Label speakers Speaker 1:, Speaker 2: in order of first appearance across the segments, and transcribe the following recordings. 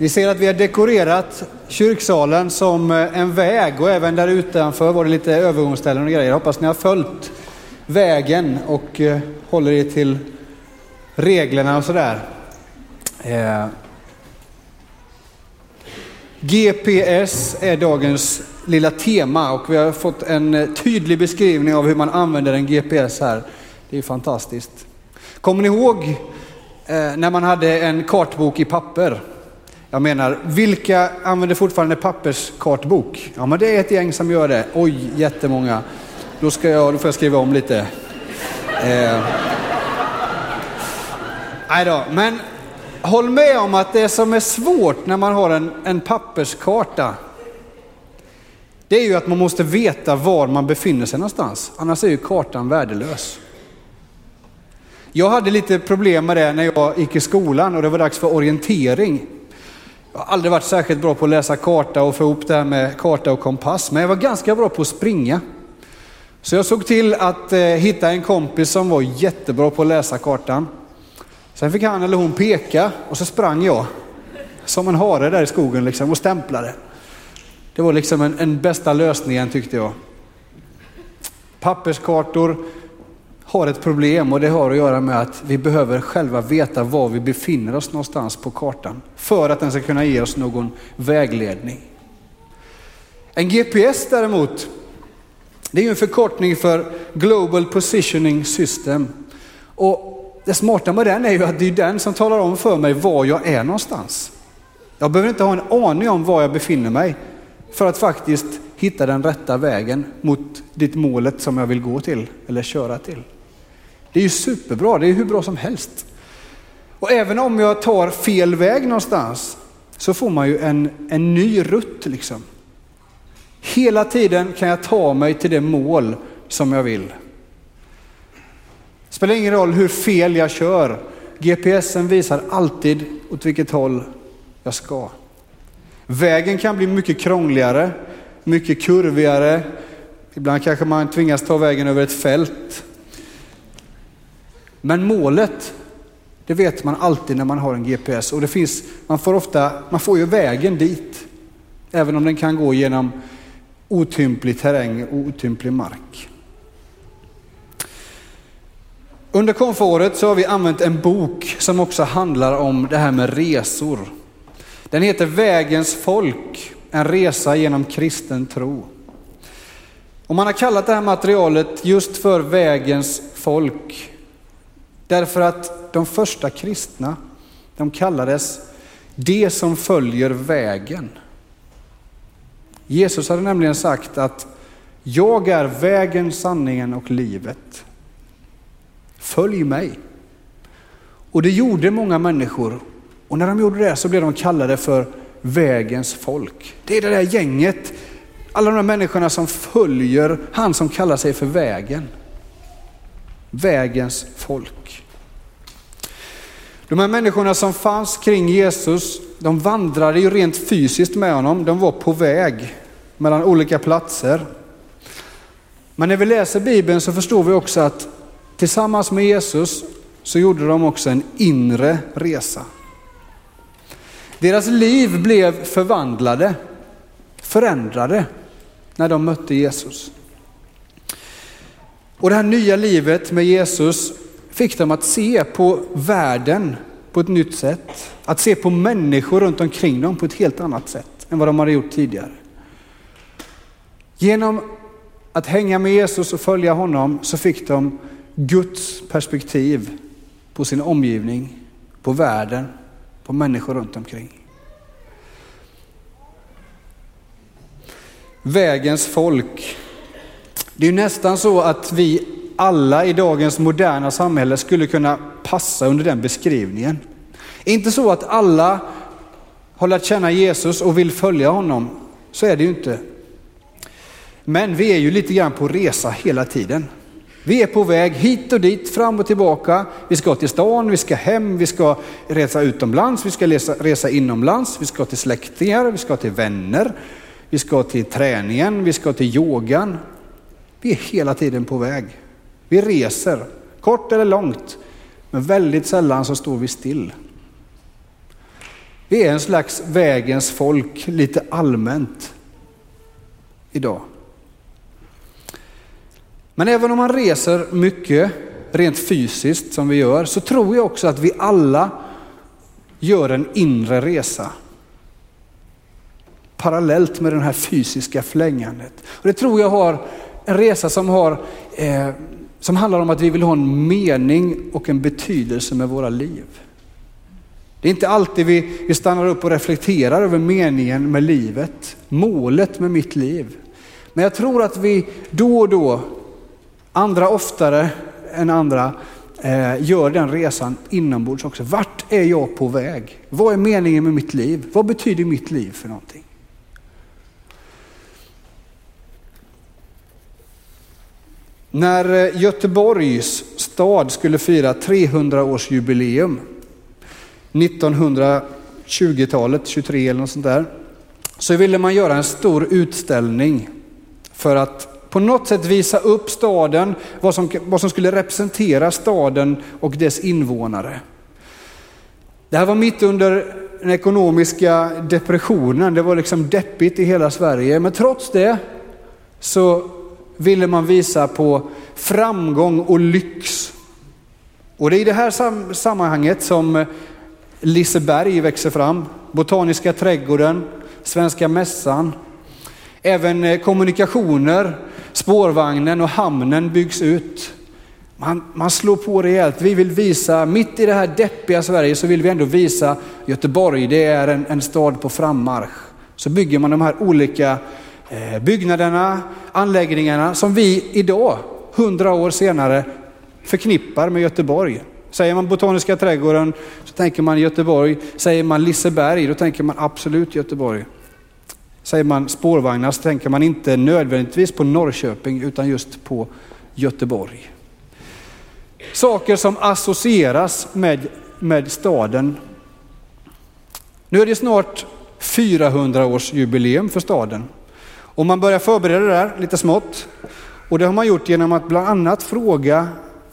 Speaker 1: Ni ser att vi har dekorerat kyrksalen som eh, en väg och även där utanför var det lite övergångsställen och grejer. Jag hoppas ni har följt vägen och eh, håller er till reglerna och sådär. Eh. GPS är dagens lilla tema och vi har fått en eh, tydlig beskrivning av hur man använder en GPS här. Det är fantastiskt. Kommer ni ihåg när man hade en kartbok i papper? Jag menar, vilka använder fortfarande papperskartbok? Ja, men det är ett gäng som gör det. Oj, jättemånga. Då, ska jag, då får jag skriva om lite. Eh. Nej då, men håll med om att det som är svårt när man har en, en papperskarta, det är ju att man måste veta var man befinner sig någonstans. Annars är ju kartan värdelös. Jag hade lite problem med det när jag gick i skolan och det var dags för orientering. Jag har aldrig varit särskilt bra på att läsa karta och få ihop det här med karta och kompass, men jag var ganska bra på att springa. Så jag såg till att eh, hitta en kompis som var jättebra på att läsa kartan. Sen fick han eller hon peka och så sprang jag som en hare där i skogen liksom och stämplade. Det var liksom en, en bästa lösningen tyckte jag. Papperskartor har ett problem och det har att göra med att vi behöver själva veta var vi befinner oss någonstans på kartan för att den ska kunna ge oss någon vägledning. En GPS däremot, det är ju en förkortning för Global Positioning System. Och det smarta med den är ju att det är den som talar om för mig var jag är någonstans. Jag behöver inte ha en aning om var jag befinner mig för att faktiskt hitta den rätta vägen mot det målet som jag vill gå till eller köra till. Det är ju superbra, det är hur bra som helst. Och även om jag tar fel väg någonstans så får man ju en, en ny rutt liksom. Hela tiden kan jag ta mig till det mål som jag vill. Spelar ingen roll hur fel jag kör. GPSen visar alltid åt vilket håll jag ska. Vägen kan bli mycket krångligare, mycket kurvigare. Ibland kanske man tvingas ta vägen över ett fält. Men målet, det vet man alltid när man har en GPS och det finns, man får ofta, man får ju vägen dit. Även om den kan gå genom otymplig terräng och otymplig mark. Under konfåret så har vi använt en bok som också handlar om det här med resor. Den heter Vägens folk, en resa genom kristen tro. Och man har kallat det här materialet just för Vägens folk. Därför att de första kristna, de kallades det som följer vägen. Jesus hade nämligen sagt att jag är vägen, sanningen och livet. Följ mig. Och det gjorde många människor. Och när de gjorde det så blev de kallade för vägens folk. Det är det där gänget, alla de där människorna som följer han som kallar sig för vägen. Vägens folk. De här människorna som fanns kring Jesus, de vandrade ju rent fysiskt med honom. De var på väg mellan olika platser. Men när vi läser Bibeln så förstår vi också att Tillsammans med Jesus så gjorde de också en inre resa. Deras liv blev förvandlade, förändrade när de mötte Jesus. Och det här nya livet med Jesus fick dem att se på världen på ett nytt sätt. Att se på människor runt omkring dem på ett helt annat sätt än vad de hade gjort tidigare. Genom att hänga med Jesus och följa honom så fick de Guds perspektiv på sin omgivning, på världen, på människor runt omkring. Vägens folk. Det är nästan så att vi alla i dagens moderna samhälle skulle kunna passa under den beskrivningen. Inte så att alla har lärt känna Jesus och vill följa honom, så är det ju inte. Men vi är ju lite grann på resa hela tiden. Vi är på väg hit och dit, fram och tillbaka. Vi ska till stan, vi ska hem, vi ska resa utomlands, vi ska resa, resa inomlands, vi ska till släktingar, vi ska till vänner, vi ska till träningen, vi ska till yogan. Vi är hela tiden på väg. Vi reser, kort eller långt, men väldigt sällan så står vi still. Vi är en slags vägens folk lite allmänt idag. Men även om man reser mycket rent fysiskt som vi gör så tror jag också att vi alla gör en inre resa. Parallellt med det här fysiska flängandet. Och det tror jag har en resa som, har, eh, som handlar om att vi vill ha en mening och en betydelse med våra liv. Det är inte alltid vi, vi stannar upp och reflekterar över meningen med livet, målet med mitt liv. Men jag tror att vi då och då, andra oftare än andra, eh, gör den resan inombords också. Vart är jag på väg? Vad är meningen med mitt liv? Vad betyder mitt liv för någonting? När eh, Göteborgs stad skulle fira 300-årsjubileum 1920-talet, 23 eller något sånt där, så ville man göra en stor utställning för att på något sätt visa upp staden, vad som, vad som skulle representera staden och dess invånare. Det här var mitt under den ekonomiska depressionen, det var liksom deppigt i hela Sverige, men trots det så ville man visa på framgång och lyx. Och det är i det här sam sammanhanget som eh, Liseberg växer fram, Botaniska trädgården, Svenska mässan. Även eh, kommunikationer, spårvagnen och hamnen byggs ut. Man, man slår på rejält. Vi vill visa, mitt i det här deppiga Sverige så vill vi ändå visa Göteborg, det är en, en stad på frammarsch. Så bygger man de här olika Eh, byggnaderna, anläggningarna som vi idag, hundra år senare, förknippar med Göteborg. Säger man Botaniska trädgården så tänker man Göteborg. Säger man Liseberg då tänker man absolut Göteborg. Säger man spårvagnar så tänker man inte nödvändigtvis på Norrköping utan just på Göteborg. Saker som associeras med, med staden. Nu är det snart 400-årsjubileum för staden. Och man börjar förbereda det där lite smått. Och det har man gjort genom att bland annat fråga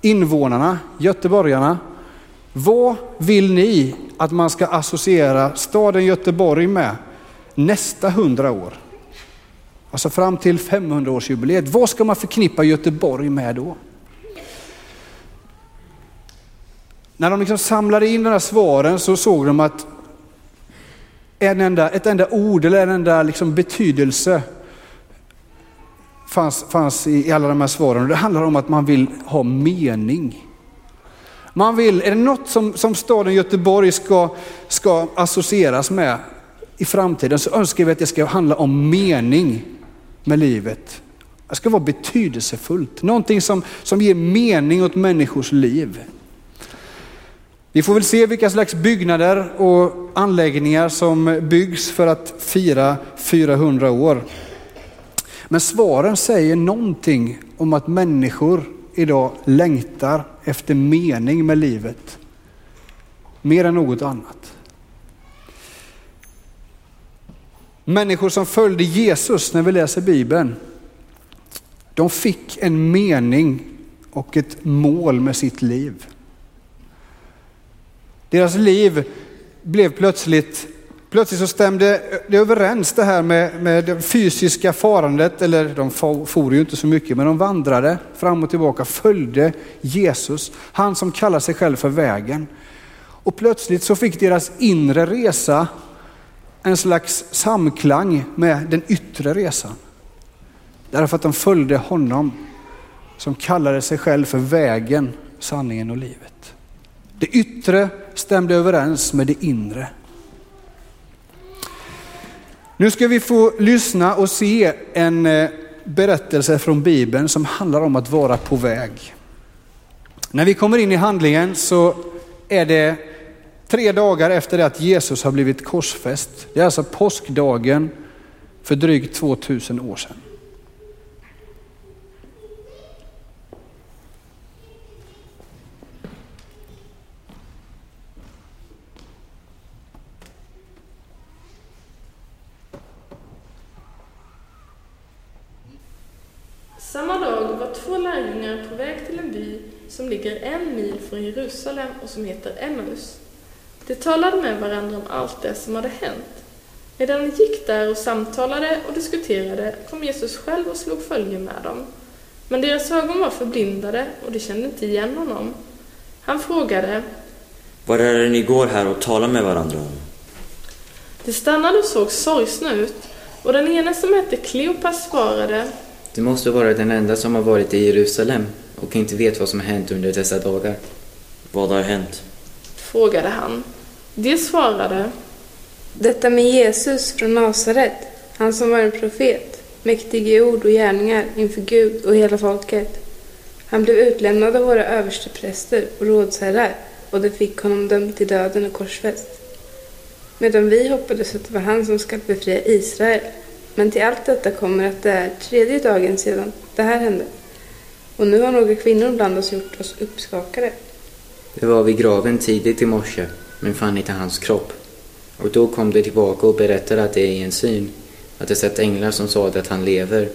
Speaker 1: invånarna, göteborgarna, vad vill ni att man ska associera staden Göteborg med nästa hundra år? Alltså fram till 500-årsjubileet. Vad ska man förknippa Göteborg med då? När de liksom samlade in de här svaren så såg de att en enda, ett enda ord eller en enda liksom betydelse fanns, fanns i, alla de här svaren. Det handlar om att man vill ha mening. Man vill, är det något som, som staden Göteborg ska, ska associeras med i framtiden så önskar vi att det ska handla om mening med livet. Det ska vara betydelsefullt, någonting som, som ger mening åt människors liv. Vi får väl se vilka slags byggnader och anläggningar som byggs för att fira 400 år. Men svaren säger någonting om att människor idag längtar efter mening med livet. Mer än något annat. Människor som följde Jesus när vi läser Bibeln, de fick en mening och ett mål med sitt liv. Deras liv blev plötsligt Plötsligt så stämde det överens det här med, med det fysiska farandet, eller de for ju inte så mycket, men de vandrade fram och tillbaka, följde Jesus, han som kallar sig själv för vägen. Och plötsligt så fick deras inre resa en slags samklang med den yttre resan. Därför att de följde honom som kallade sig själv för vägen, sanningen och livet. Det yttre stämde överens med det inre. Nu ska vi få lyssna och se en eh, berättelse från Bibeln som handlar om att vara på väg. När vi kommer in i handlingen så är det tre dagar efter det att Jesus har blivit korsfäst. Det är alltså påskdagen för drygt 2000 år sedan.
Speaker 2: Som ligger en mil från Jerusalem och som heter Emmaus. De talade med varandra om allt det som hade hänt. Medan de gick där och samtalade och diskuterade kom Jesus själv och slog följe med dem. Men deras ögon var förblindade och de kände inte igen honom. Han frågade
Speaker 3: Vad är det ni går här och talar med varandra om?
Speaker 2: De stannade och såg sorgsna ut och den ene som hette Kleopas svarade
Speaker 4: Du måste vara den enda som har varit i Jerusalem och inte vet vad som har hänt under dessa dagar.
Speaker 3: Vad har hänt?
Speaker 2: frågade han. De svarade
Speaker 5: Detta med Jesus från Nasaret, han som var en profet, mäktig i ord och gärningar inför Gud och hela folket. Han blev utlämnad av våra överstepräster och rådsherrar och de fick honom dömd till döden och korsfäst. Medan vi hoppades att det var han som skulle befria Israel. Men till allt detta kommer att det är tredje dagen sedan det här hände. Och nu har några kvinnor bland oss gjort oss uppskakade.
Speaker 4: Det var vid graven tidigt i morse, men fann inte hans kropp. Och då kom de tillbaka och berättade att det är i en syn, att de sett änglar som sade att han lever.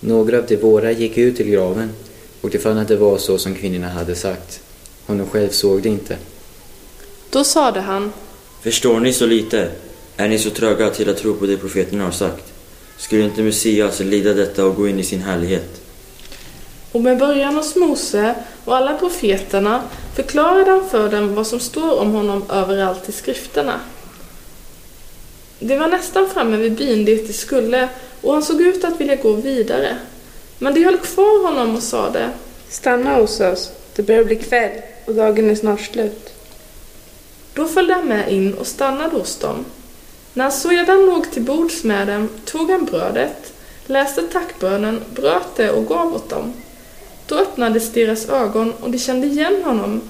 Speaker 4: Några av de våra gick ut till graven, och de fann att det var så som kvinnorna hade sagt. Honom själv såg det inte.
Speaker 2: Då sade han
Speaker 3: Förstår ni så lite? Är ni så tröga till att tro på det profeterna har sagt? Skulle inte Messias lida detta och gå in i sin härlighet?
Speaker 2: Och med början hos Mose och alla profeterna förklarade han för dem vad som står om honom överallt i skrifterna. Det var nästan framme vid byn dit de skulle och han såg ut att vilja gå vidare. Men de höll kvar honom och sade
Speaker 5: Stanna hos oss, det börjar bli kväll och dagen är snart slut.
Speaker 2: Då följde han med in och stannade hos dem. När han sedan låg till bords med dem tog han brödet, läste tackbönen, bröt det och gav åt dem. Då öppnades deras ögon och de kände igen honom,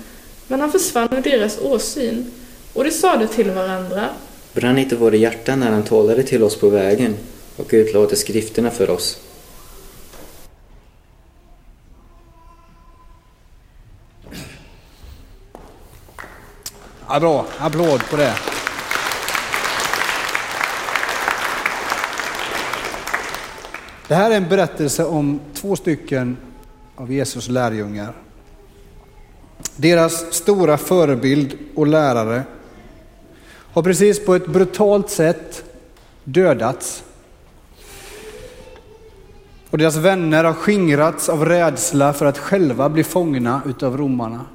Speaker 2: men han försvann ur deras åsyn. Och de sade till varandra
Speaker 4: Brann inte våra hjärtan när han talade till oss på vägen och utlade skrifterna för oss?
Speaker 1: Ja, bra, applåd på det. Det här är en berättelse om två stycken av Jesus lärjungar. Deras stora förebild och lärare har precis på ett brutalt sätt dödats. Och deras vänner har skingrats av rädsla för att själva bli fångna utav romarna.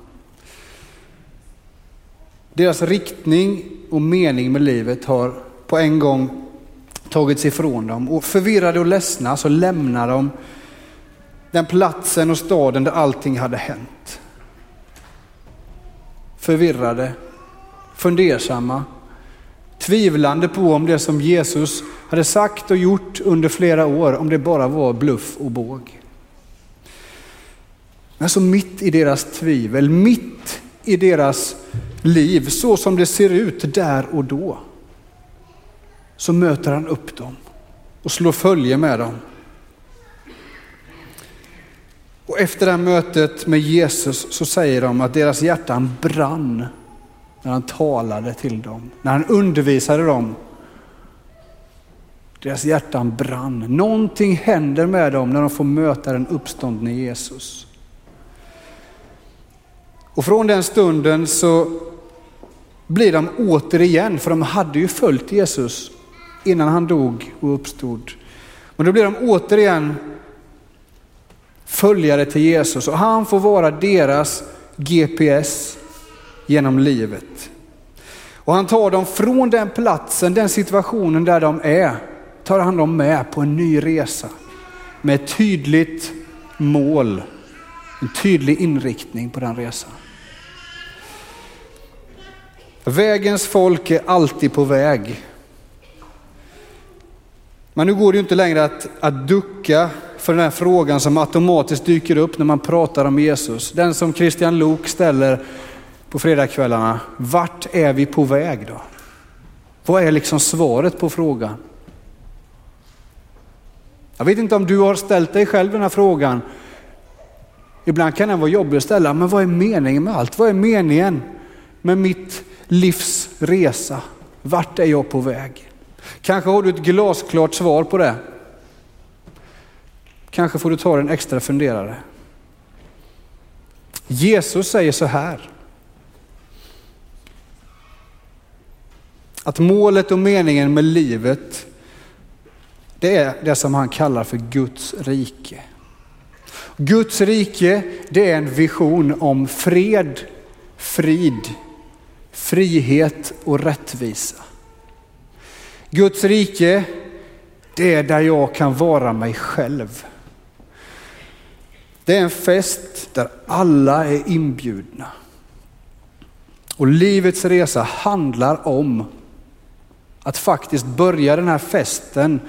Speaker 1: Deras riktning och mening med livet har på en gång tagits ifrån dem. Och förvirrade och ledsna så lämnar de den platsen och staden där allting hade hänt. Förvirrade, fundersamma, tvivlande på om det som Jesus hade sagt och gjort under flera år, om det bara var bluff och båg. Men så mitt i deras tvivel, mitt i deras liv, så som det ser ut där och då, så möter han upp dem och slår följe med dem. Och efter det här mötet med Jesus så säger de att deras hjärtan brann när han talade till dem, när han undervisade dem. Deras hjärtan brann. Någonting händer med dem när de får möta den uppståndne Jesus. Och från den stunden så blir de återigen, för de hade ju följt Jesus innan han dog och uppstod. Men då blir de återigen följare till Jesus och han får vara deras GPS genom livet. Och han tar dem från den platsen, den situationen där de är, tar han dem med på en ny resa med ett tydligt mål, en tydlig inriktning på den resan. Vägens folk är alltid på väg. Men nu går det ju inte längre att, att ducka för den här frågan som automatiskt dyker upp när man pratar om Jesus. Den som Christian Lok ställer på fredagskvällarna. Vart är vi på väg då? Vad är liksom svaret på frågan? Jag vet inte om du har ställt dig själv den här frågan. Ibland kan den vara jobbig att ställa, men vad är meningen med allt? Vad är meningen med mitt livs resa? Vart är jag på väg? Kanske har du ett glasklart svar på det. Kanske får du ta en extra funderare. Jesus säger så här. Att målet och meningen med livet, det är det som han kallar för Guds rike. Guds rike, det är en vision om fred, frid, frihet och rättvisa. Guds rike, det är där jag kan vara mig själv. Det är en fest där alla är inbjudna. Och livets resa handlar om att faktiskt börja den här festen,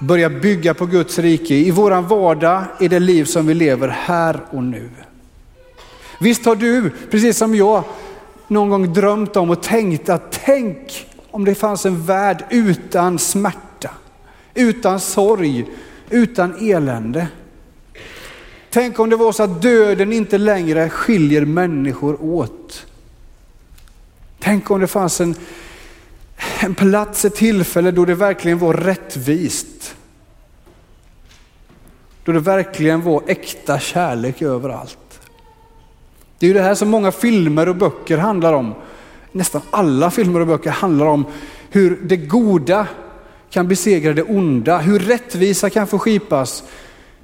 Speaker 1: börja bygga på Guds rike i våran vardag, i det liv som vi lever här och nu. Visst har du, precis som jag, någon gång drömt om och tänkt att tänk om det fanns en värld utan smärta, utan sorg, utan elände. Tänk om det var så att döden inte längre skiljer människor åt. Tänk om det fanns en, en plats, ett tillfälle då det verkligen var rättvist. Då det verkligen var äkta kärlek överallt. Det är ju det här som många filmer och böcker handlar om. Nästan alla filmer och böcker handlar om hur det goda kan besegra det onda, hur rättvisa kan få skipas,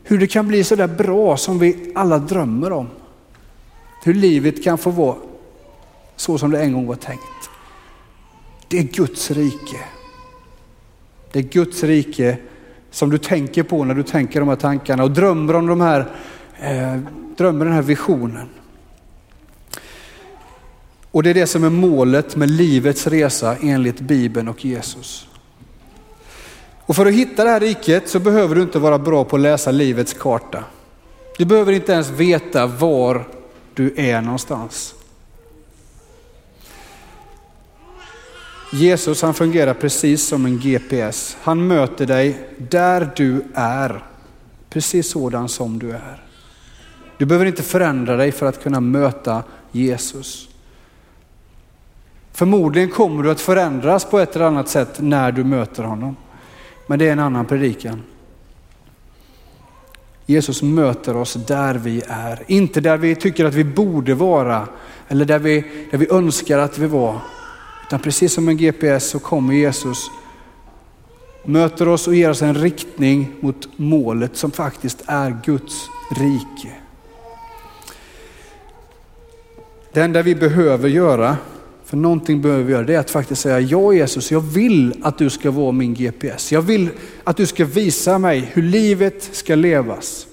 Speaker 1: hur det kan bli så där bra som vi alla drömmer om. Hur livet kan få vara så som det en gång var tänkt. Det är Guds rike. Det är Guds rike som du tänker på när du tänker de här tankarna och drömmer om de här, eh, drömmer den här visionen. Och det är det som är målet med livets resa enligt Bibeln och Jesus. Och för att hitta det här riket så behöver du inte vara bra på att läsa livets karta. Du behöver inte ens veta var du är någonstans. Jesus han fungerar precis som en GPS. Han möter dig där du är, precis sådan som du är. Du behöver inte förändra dig för att kunna möta Jesus. Förmodligen kommer du att förändras på ett eller annat sätt när du möter honom. Men det är en annan predikan. Jesus möter oss där vi är, inte där vi tycker att vi borde vara eller där vi, där vi önskar att vi var. Utan precis som en GPS så kommer Jesus, möter oss och ger oss en riktning mot målet som faktiskt är Guds rike. Det enda vi behöver göra, för någonting behöver vi göra, det är att faktiskt säga ja Jesus, jag vill att du ska vara min GPS. Jag vill att du ska visa mig hur livet ska levas.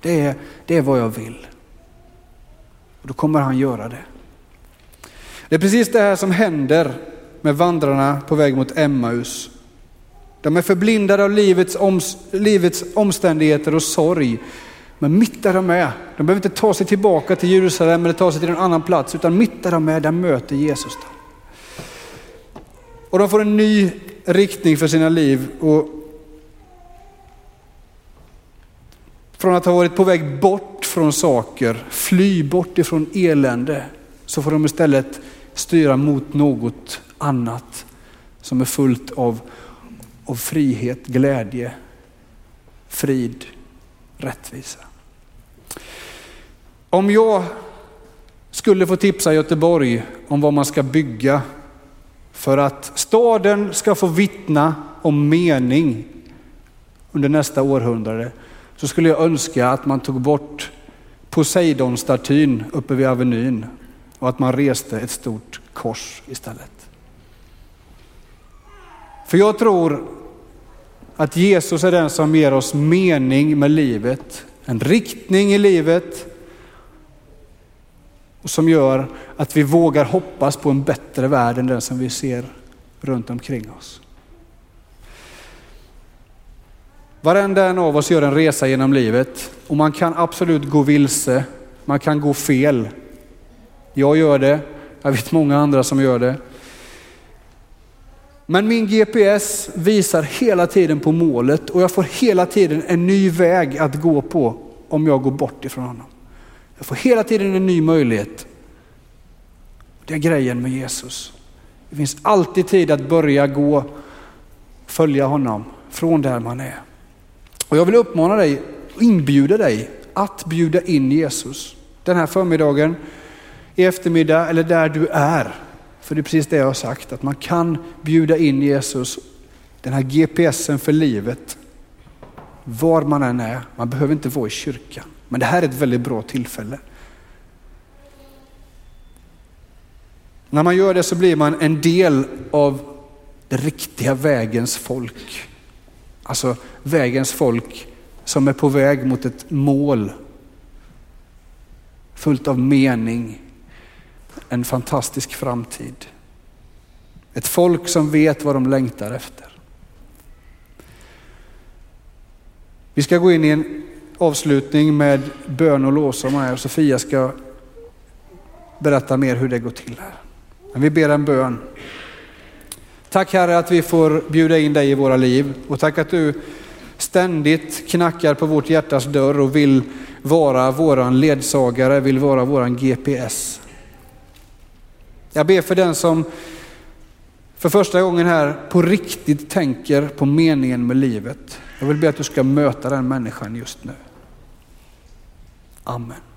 Speaker 1: Det är, det är vad jag vill. Och då kommer han göra det. Det är precis det här som händer med vandrarna på väg mot Emmaus. De är förblindade av livets, om, livets omständigheter och sorg. Men mitt där de är, de behöver inte ta sig tillbaka till Jerusalem eller ta sig till en annan plats, utan mitt där de är, där möter Jesus dem. Och de får en ny riktning för sina liv. Och från att ha varit på väg bort från saker, fly bort ifrån elände, så får de istället styra mot något annat som är fullt av, av frihet, glädje, frid, rättvisa. Om jag skulle få tipsa Göteborg om vad man ska bygga för att staden ska få vittna om mening under nästa århundrade så skulle jag önska att man tog bort Poseidon-statyn uppe vid Avenyn och att man reste ett stort kors istället. För jag tror att Jesus är den som ger oss mening med livet, en riktning i livet och som gör att vi vågar hoppas på en bättre värld än den som vi ser runt omkring oss. Varenda en av oss gör en resa genom livet och man kan absolut gå vilse, man kan gå fel. Jag gör det, jag vet många andra som gör det. Men min GPS visar hela tiden på målet och jag får hela tiden en ny väg att gå på om jag går bort ifrån honom. Jag får hela tiden en ny möjlighet. Det är grejen med Jesus. Det finns alltid tid att börja gå, följa honom från där man är. Och jag vill uppmana dig och inbjuda dig att bjuda in Jesus den här förmiddagen, i eftermiddag eller där du är. För det är precis det jag har sagt, att man kan bjuda in Jesus, den här GPSen för livet, var man än är. Man behöver inte vara i kyrkan. Men det här är ett väldigt bra tillfälle. När man gör det så blir man en del av det riktiga vägens folk. Alltså vägens folk som är på väg mot ett mål fullt av mening, en fantastisk framtid. Ett folk som vet vad de längtar efter. Vi ska gå in i en avslutning med bön och lovsång här. Sofia ska berätta mer hur det går till här. Men vi ber en bön. Tack Herre att vi får bjuda in dig i våra liv och tack att du ständigt knackar på vårt hjärtas dörr och vill vara våran ledsagare, vill vara våran GPS. Jag ber för den som för första gången här på riktigt tänker på meningen med livet. Jag vill be att du ska möta den människan just nu. Amen.